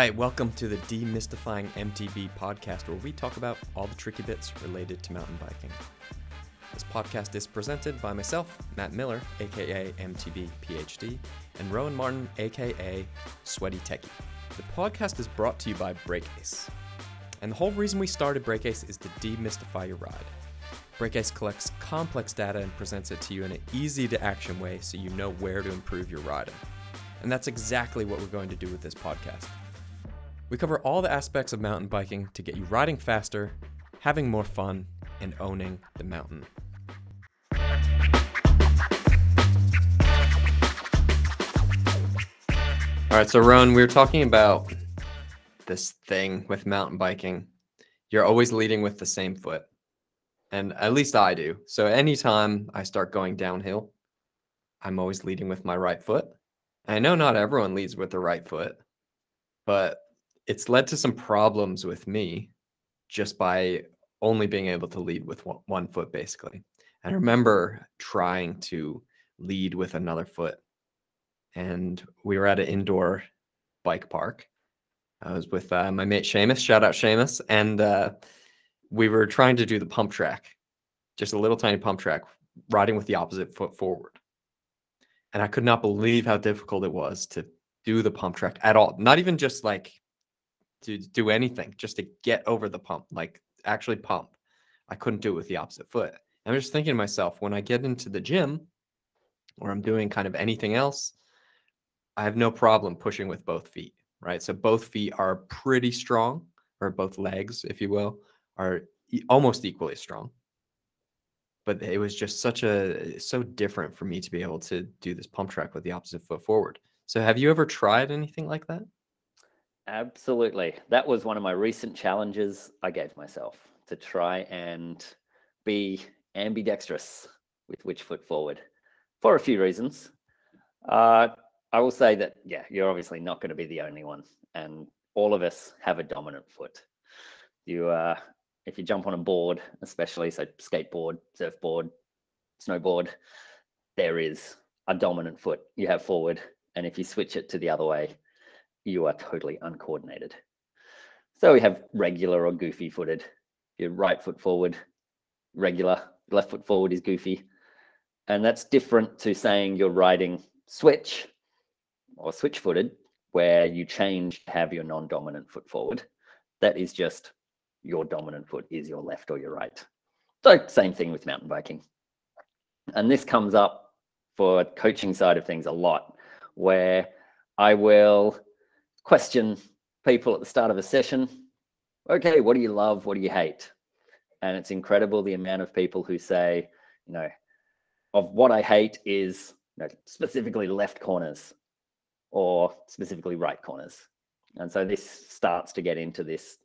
right, welcome to the Demystifying MTB podcast, where we talk about all the tricky bits related to mountain biking. This podcast is presented by myself, Matt Miller, aka MTB PhD, and Rohan Martin, aka Sweaty Techie. The podcast is brought to you by BrakeAce. And the whole reason we started BrakeAce is to demystify your ride. BrakeAce collects complex data and presents it to you in an easy to action way so you know where to improve your riding. And that's exactly what we're going to do with this podcast. We cover all the aspects of mountain biking to get you riding faster, having more fun, and owning the mountain. All right, so Ron, we were talking about this thing with mountain biking. You're always leading with the same foot. And at least I do. So anytime I start going downhill, I'm always leading with my right foot. I know not everyone leads with the right foot, but it's led to some problems with me just by only being able to lead with one, one foot, basically. And I remember trying to lead with another foot, and we were at an indoor bike park. I was with uh, my mate Seamus. Shout out Seamus, and uh, we were trying to do the pump track, just a little tiny pump track, riding with the opposite foot forward. And I could not believe how difficult it was to do the pump track at all. Not even just like to do anything, just to get over the pump, like actually pump. I couldn't do it with the opposite foot. I'm just thinking to myself, when I get into the gym or I'm doing kind of anything else, I have no problem pushing with both feet, right? So both feet are pretty strong, or both legs, if you will, are e- almost equally strong. But it was just such a so different for me to be able to do this pump track with the opposite foot forward. So have you ever tried anything like that? Absolutely. That was one of my recent challenges I gave myself to try and be ambidextrous with which foot forward for a few reasons. Uh, I will say that, yeah, you're obviously not going to be the only one. And all of us have a dominant foot. You, uh, if you jump on a board, especially so skateboard, surfboard, snowboard, there is a dominant foot you have forward. And if you switch it to the other way, you are totally uncoordinated. So we have regular or goofy footed. Your right foot forward, regular, left foot forward is goofy. And that's different to saying you're riding switch or switch footed, where you change to have your non dominant foot forward. That is just your dominant foot is your left or your right. So, same thing with mountain biking. And this comes up for coaching side of things a lot, where I will question people at the start of a session okay, what do you love? What do you hate? And it's incredible the amount of people who say, you know, of what I hate is you know, specifically left corners or specifically right corners. And so this starts to get into this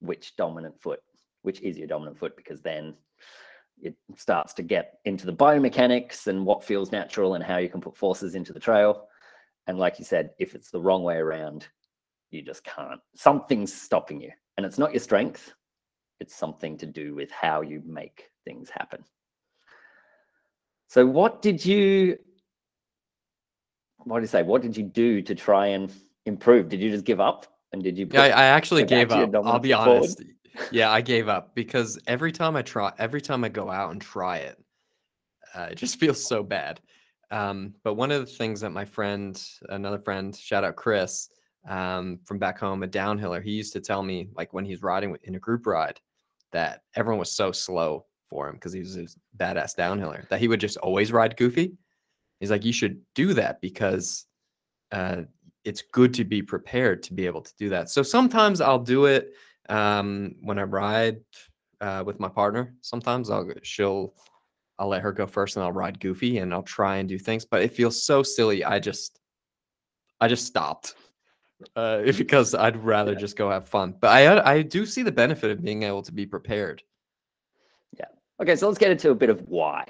which dominant foot, which is your dominant foot, because then it starts to get into the biomechanics and what feels natural and how you can put forces into the trail. And like you said, if it's the wrong way around, you just can't. Something's stopping you. And it's not your strength, it's something to do with how you make things happen. So, what did you, what did you say? What did you do to try and improve? Did you just give up? And did you? Yeah, I, I actually gave up. I'll be honest. Yeah, I gave up because every time I try, every time I go out and try it, uh, it just feels so bad. Um, but one of the things that my friend, another friend, shout out Chris, um, from back home, a downhiller, he used to tell me, like when he's riding in a group ride, that everyone was so slow for him because he was a badass downhiller that he would just always ride goofy. He's like, you should do that because uh, it's good to be prepared to be able to do that. So sometimes I'll do it um, when I ride uh, with my partner. Sometimes I'll she'll I'll let her go first and I'll ride goofy and I'll try and do things, but it feels so silly. I just I just stopped uh, because I'd rather yeah. just go have fun. But I I do see the benefit of being able to be prepared. Yeah. Okay, so let's get into a bit of why.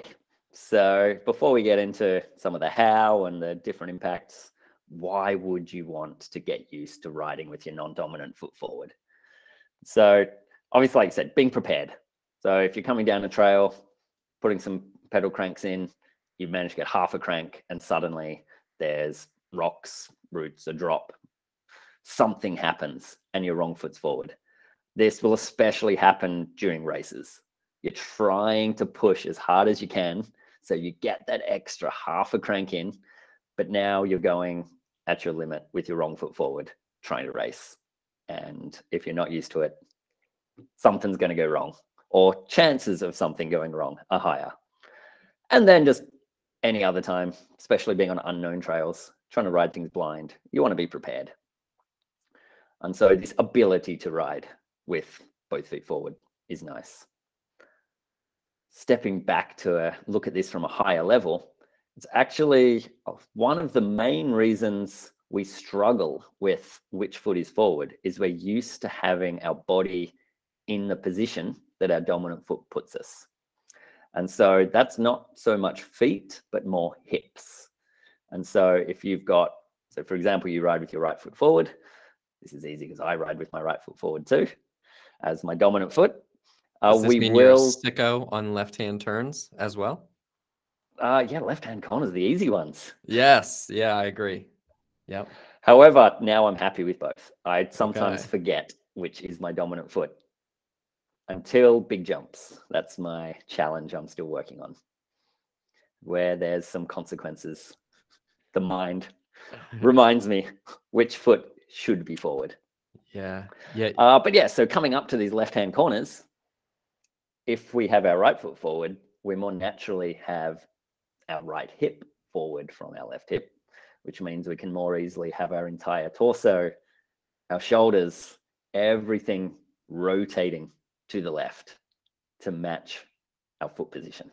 So before we get into some of the how and the different impacts, why would you want to get used to riding with your non-dominant foot forward? So obviously, like I said, being prepared. So if you're coming down a trail, putting some pedal cranks in, you manage to get half a crank, and suddenly there's rocks, roots, a drop, something happens and your wrong foot's forward. This will especially happen during races. You're trying to push as hard as you can. So you get that extra half a crank in, but now you're going at your limit with your wrong foot forward, trying to race. And if you're not used to it, something's going to go wrong, or chances of something going wrong are higher. And then just any other time, especially being on unknown trails, trying to ride things blind, you want to be prepared. And so this ability to ride with both feet forward is nice. Stepping back to a, look at this from a higher level, it's actually uh, one of the main reasons we struggle with which foot is forward is we're used to having our body in the position that our dominant foot puts us. And so that's not so much feet, but more hips. And so if you've got, so for example, you ride with your right foot forward. This is easy because I ride with my right foot forward too, as my dominant foot. Uh, Does this we mean will sicko on left-hand turns as well. Uh, yeah, left-hand corners the easy ones. Yes, yeah, I agree. Yep. However, now I'm happy with both. I sometimes okay. forget which is my dominant foot until big jumps. That's my challenge I'm still working on, where there's some consequences. The mind reminds me which foot should be forward. Yeah. Yeah. Uh, but yeah, so coming up to these left hand corners, if we have our right foot forward, we more naturally have our right hip forward from our left hip, which means we can more easily have our entire torso, our shoulders, everything rotating to the left to match our foot position.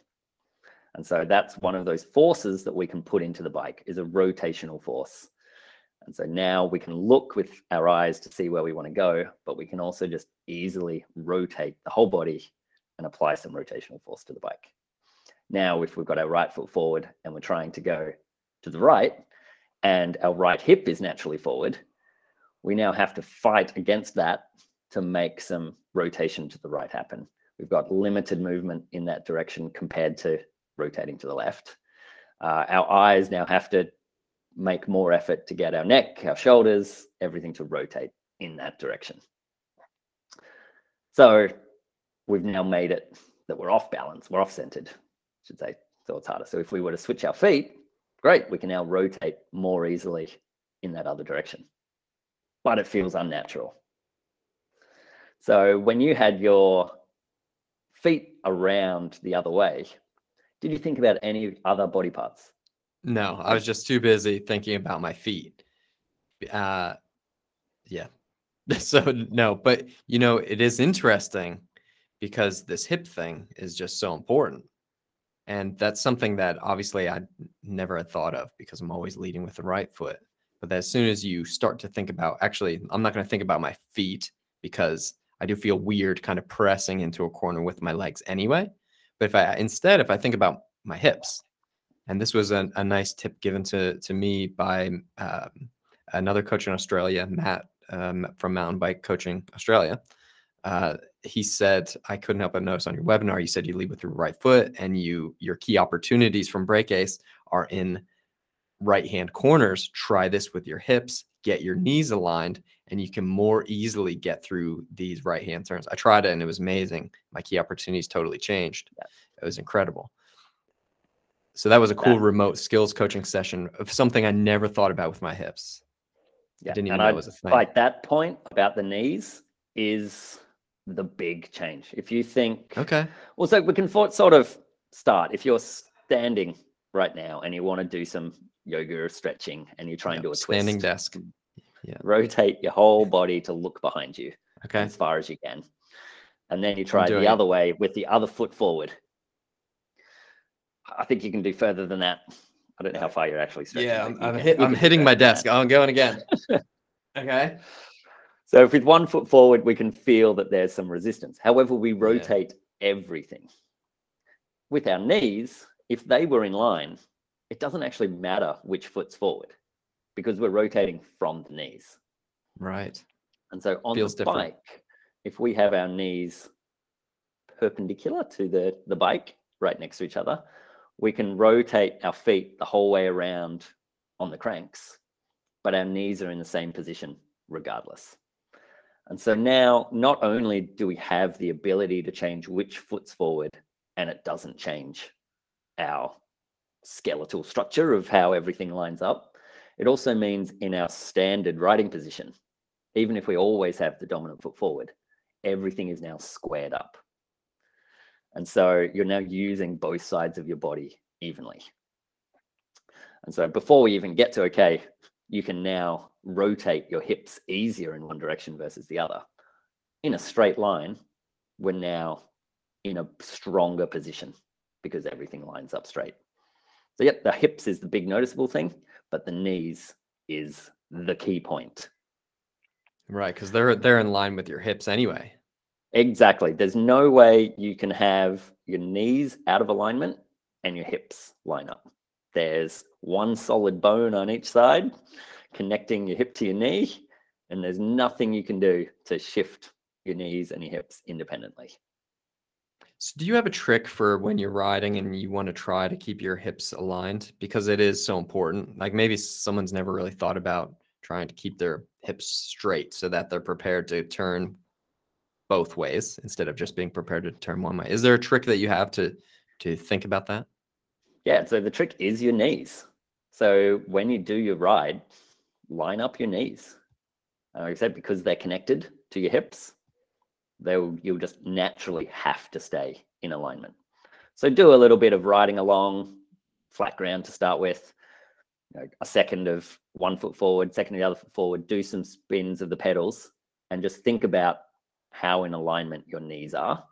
And so that's one of those forces that we can put into the bike is a rotational force. And so now we can look with our eyes to see where we want to go, but we can also just easily rotate the whole body and apply some rotational force to the bike. Now, if we've got our right foot forward and we're trying to go to the right and our right hip is naturally forward, we now have to fight against that to make some rotation to the right happen. We've got limited movement in that direction compared to rotating to the left. Uh, our eyes now have to make more effort to get our neck, our shoulders, everything to rotate in that direction. So we've now made it that we're off balance, we're off centered, I should say. So it's harder. So if we were to switch our feet, great, we can now rotate more easily in that other direction. But it feels unnatural. So when you had your feet around the other way, did you think about any other body parts? No, I was just too busy thinking about my feet. Uh, yeah. So no, but you know, it is interesting because this hip thing is just so important. And that's something that obviously I never had thought of because I'm always leading with the right foot. But as soon as you start to think about, actually, I'm not going to think about my feet because I do feel weird kind of pressing into a corner with my legs anyway. But if I instead, if I think about my hips, and this was a, a nice tip given to to me by um, another coach in Australia, Matt um, from Mountain Bike Coaching Australia. Uh, he said, "I couldn't help but notice on your webinar, you said you lead with your right foot, and you your key opportunities from BrakeAce are in right hand corners. Try this with your hips, get your knees aligned, and you can more easily get through these right hand turns. I tried it and it was amazing. My key opportunities totally changed. Yeah. It was incredible. So that was a cool remote skills coaching session of something I never thought about with my hips. Yeah. I didn't even and know I, it was a thing. Like that point about the knees is the big change. If you think, okay, well, so we can sort of start. If you're standing right now and you want to do some yoga or stretching and you're try and do a standing twist, desk, yeah. Rotate your whole body to look behind you. Okay. As far as you can. And then you try the other it. way with the other foot forward. I think you can do further than that. I don't know how far you're actually stretching. Yeah, I'm, I'm, hit, I'm hitting my desk. That. I'm going again. okay. So if with one foot forward, we can feel that there's some resistance. However, we rotate yeah. everything. With our knees, if they were in line, it doesn't actually matter which foot's forward because we're rotating from the knees. Right. And so on Feels the different. bike, if we have our knees perpendicular to the, the bike right next to each other, we can rotate our feet the whole way around on the cranks, but our knees are in the same position regardless. And so now, not only do we have the ability to change which foot's forward, and it doesn't change our skeletal structure of how everything lines up, it also means in our standard riding position, even if we always have the dominant foot forward, everything is now squared up. And so you're now using both sides of your body evenly. And so before we even get to okay, you can now rotate your hips easier in one direction versus the other. In a straight line, we're now in a stronger position because everything lines up straight. So, yep, the hips is the big noticeable thing, but the knees is the key point. Right, because they're they're in line with your hips anyway. Exactly. There's no way you can have your knees out of alignment and your hips line up. There's one solid bone on each side connecting your hip to your knee, and there's nothing you can do to shift your knees and your hips independently. So, do you have a trick for when you're riding and you want to try to keep your hips aligned because it is so important? Like maybe someone's never really thought about trying to keep their hips straight so that they're prepared to turn both ways instead of just being prepared to turn one way. Is there a trick that you have to to think about that? Yeah, so the trick is your knees. So when you do your ride, line up your knees. Like I said, because they're connected to your hips, they'll you'll just naturally have to stay in alignment. So do a little bit of riding along flat ground to start with. You know, a second of one foot forward, second of the other foot forward. Do some spins of the pedals, and just think about how in alignment your knees are,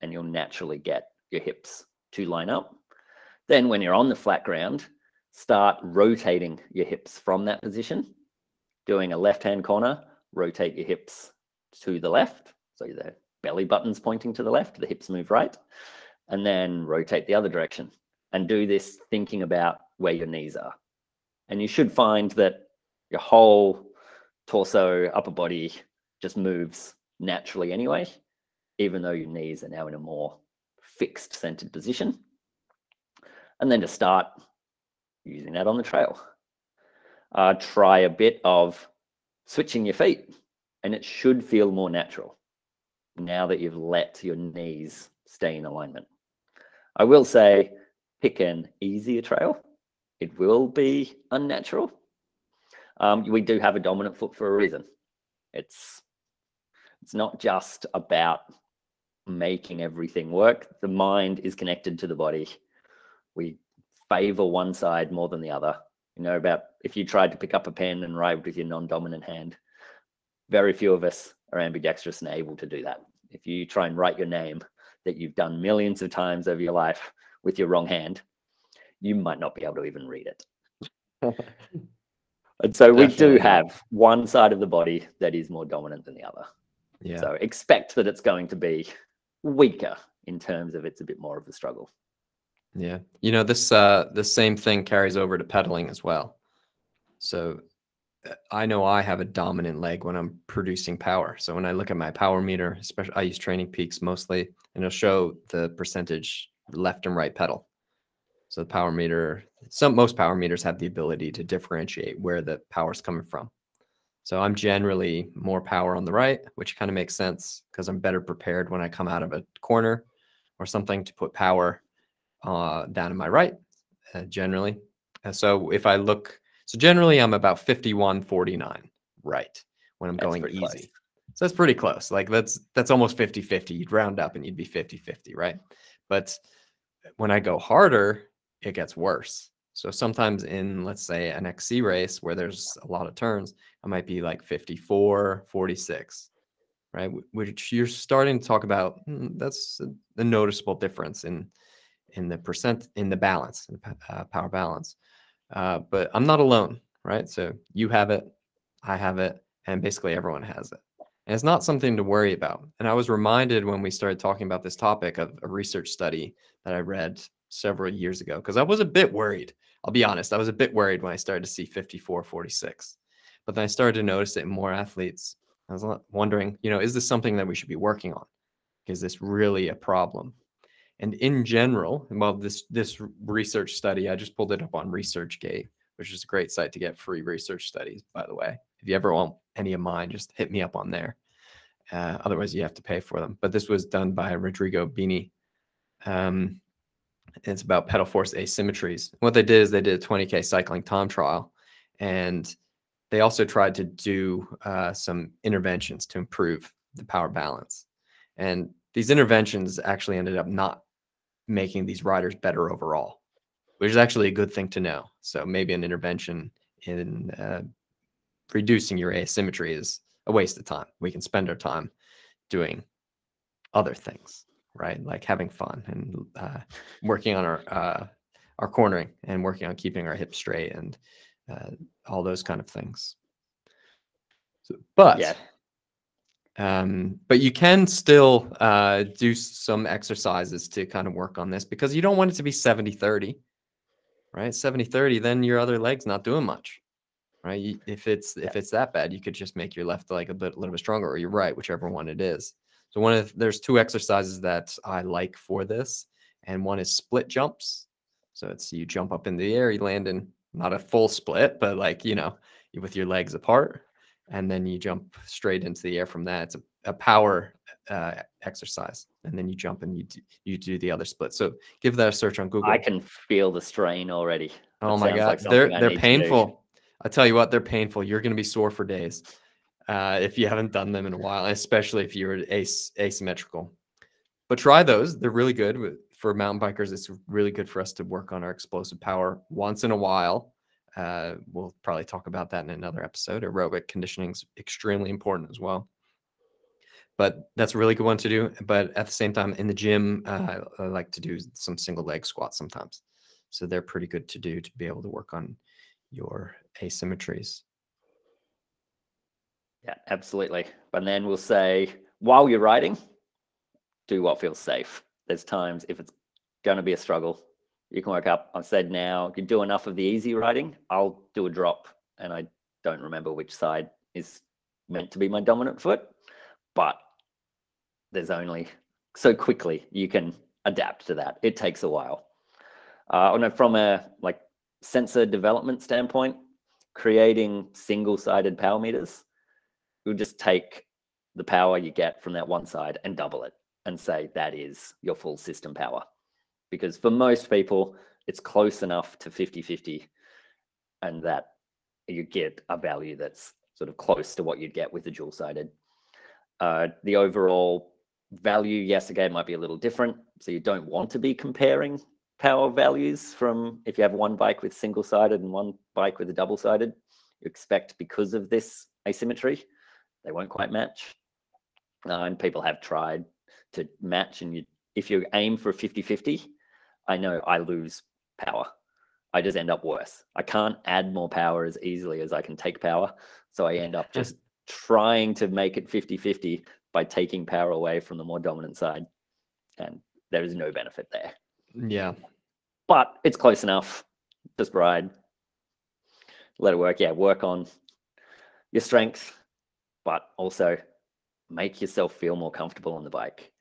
and you'll naturally get your hips to line up. Then, when you're on the flat ground, start rotating your hips from that position. Doing a left hand corner, rotate your hips to the left. So the belly button's pointing to the left, the hips move right. And then rotate the other direction. And do this thinking about where your knees are. And you should find that your whole torso, upper body just moves naturally anyway, even though your knees are now in a more fixed centered position. And then to start using that on the trail. Uh, try a bit of switching your feet, and it should feel more natural now that you've let your knees stay in alignment. I will say, pick an easier trail. It will be unnatural. Um, we do have a dominant foot for a reason. It's it's not just about making everything work. The mind is connected to the body. We favor one side more than the other. You know, about if you tried to pick up a pen and write with your non dominant hand, very few of us are ambidextrous and able to do that. If you try and write your name that you've done millions of times over your life with your wrong hand, you might not be able to even read it. and so we do have one side of the body that is more dominant than the other. Yeah. So expect that it's going to be weaker in terms of it's a bit more of a struggle. Yeah. You know, this uh the same thing carries over to pedaling as well. So I know I have a dominant leg when I'm producing power. So when I look at my power meter, especially I use TrainingPeaks mostly, and it'll show the percentage left and right pedal. So the power meter, some most power meters have the ability to differentiate where the power is coming from. So I'm generally more power on the right, which kind of makes sense because I'm better prepared when I come out of a corner or something to put power uh, down in my right, uh, generally. Uh, so if I look, so generally I'm about 51, 49 right when I'm that's going easy. Close. So that's pretty close. Like that's that's almost 50 50. You'd round up and you'd be 50 50, right? But when I go harder, it gets worse. So sometimes in, let's say, an XC race where there's a lot of turns, I might be like 54, 46, right? Which you're starting to talk about. Hmm, that's a, a noticeable difference in in the percent in the balance, uh, power balance. Uh, but I'm not alone, right? So you have it, I have it, and basically everyone has it. And it's not something to worry about. And I was reminded when we started talking about this topic of a research study that I read several years ago because I was a bit worried. I'll be honest, I was a bit worried when I started to see 54, 46. But then I started to notice it in more athletes. I was wondering, you know, is this something that we should be working on? Is this really a problem? And in general, well, this this research study, I just pulled it up on ResearchGate, which is a great site to get free research studies, by the way. if you ever want any of mine, just hit me up on there. Uh, otherwise, you have to pay for them. But this was done by Rodrigo Bini. Um, it's about pedal force asymmetries. What they did is they did a 20k cycling time trial, and they also tried to do uh, some interventions to improve the power balance. And these interventions actually ended up not making these riders better overall, which is actually a good thing to know. So maybe an intervention in uh, reducing your asymmetry is a waste of time. We can spend our time doing other things, right? Like having fun and uh, working on our uh, our cornering and working on keeping our hips straight and uh, all those kind of things. So, but yeah. Um, but you can still uh, do some exercises to kind of work on this because you don't want it to be 70 30, right? 70 30, then your other leg's not doing much right? You, if it's if it's that bad, you could just make your left leg a bit a little bit stronger, or your right, whichever one it is. So one of there's two exercises that I like for this, and one is split jumps. So it's you jump up in the air, you land in not a full split, but like you know with your legs apart, and then you jump straight into the air from that. It's a, a power uh, exercise, and then you jump and you do, you do the other split. So give that a search on Google. I can feel the strain already. Oh my god, like they're they're painful. I tell you what, they're painful. You're going to be sore for days uh, if you haven't done them in a while, especially if you're as- asymmetrical. But try those; they're really good for mountain bikers. It's really good for us to work on our explosive power once in a while. Uh, we'll probably talk about that in another episode. Aerobic conditioning is extremely important as well. But that's a really good one to do. But at the same time, in the gym, uh, I like to do some single leg squats sometimes. So they're pretty good to do to be able to work on your asymmetries. Yeah, absolutely. And then we'll say while you're riding, do what feels safe. There's times if it's going to be a struggle, you can work up. I've said now, you do enough of the easy riding, I'll do a drop. And I don't remember which side is meant to be my dominant foot, but there's only so quickly you can adapt to that. It takes a while. Uh, know from a like sensor development standpoint, creating single-sided power meters, you'll just take the power you get from that one side and double it and say that is your full system power. Because for most people, it's close enough to 50-50 and that you get a value that's sort of close to what you'd get with the dual-sided. Uh, the overall value, yes, again, might be a little different. So you don't want to be comparing power values from if you have one bike with single sided and one bike with a double sided. You expect because of this asymmetry, they won't quite match. Uh, and people have tried to match. And you, if you aim for 50 50, I know I lose power. I just end up worse. I can't add more power as easily as I can take power. So I end up just trying to make it 50 50 by taking power away from the more dominant side. And there is no benefit there. Yeah but it's close enough. Just ride, let it work. Yeah, work on your strength, but also make yourself feel more comfortable on the bike.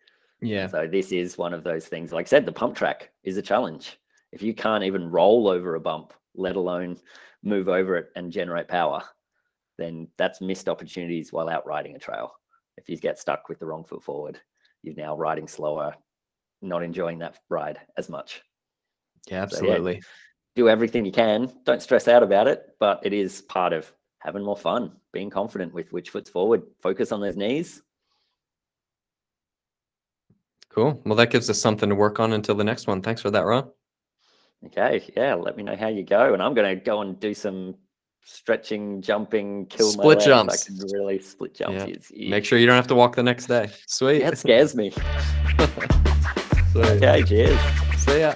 Yeah. So this is one of those things. Like I said, the pump track is a challenge. If you can't even roll over a bump, let alone move over it and generate power, then that's missed opportunities while out riding a trail. If you get stuck with the wrong foot forward, you're now riding slower, not enjoying that ride as much. Yeah, absolutely. So, yeah, do everything you can. Don't stress out about it, but it is part of having more fun, being confident with which foot's forward. Focus on those knees. Cool. Well, that gives us something to work on until the next one. Thanks for that, Ron. Okay. Yeah. Let me know how you go. And I'm going to go and do some stretching, jumping, kill split my jumps. I can really split jumps. Yeah. Make sure you don't have to walk the next day. Sweet. That scares me. okay. Cheers. See ya.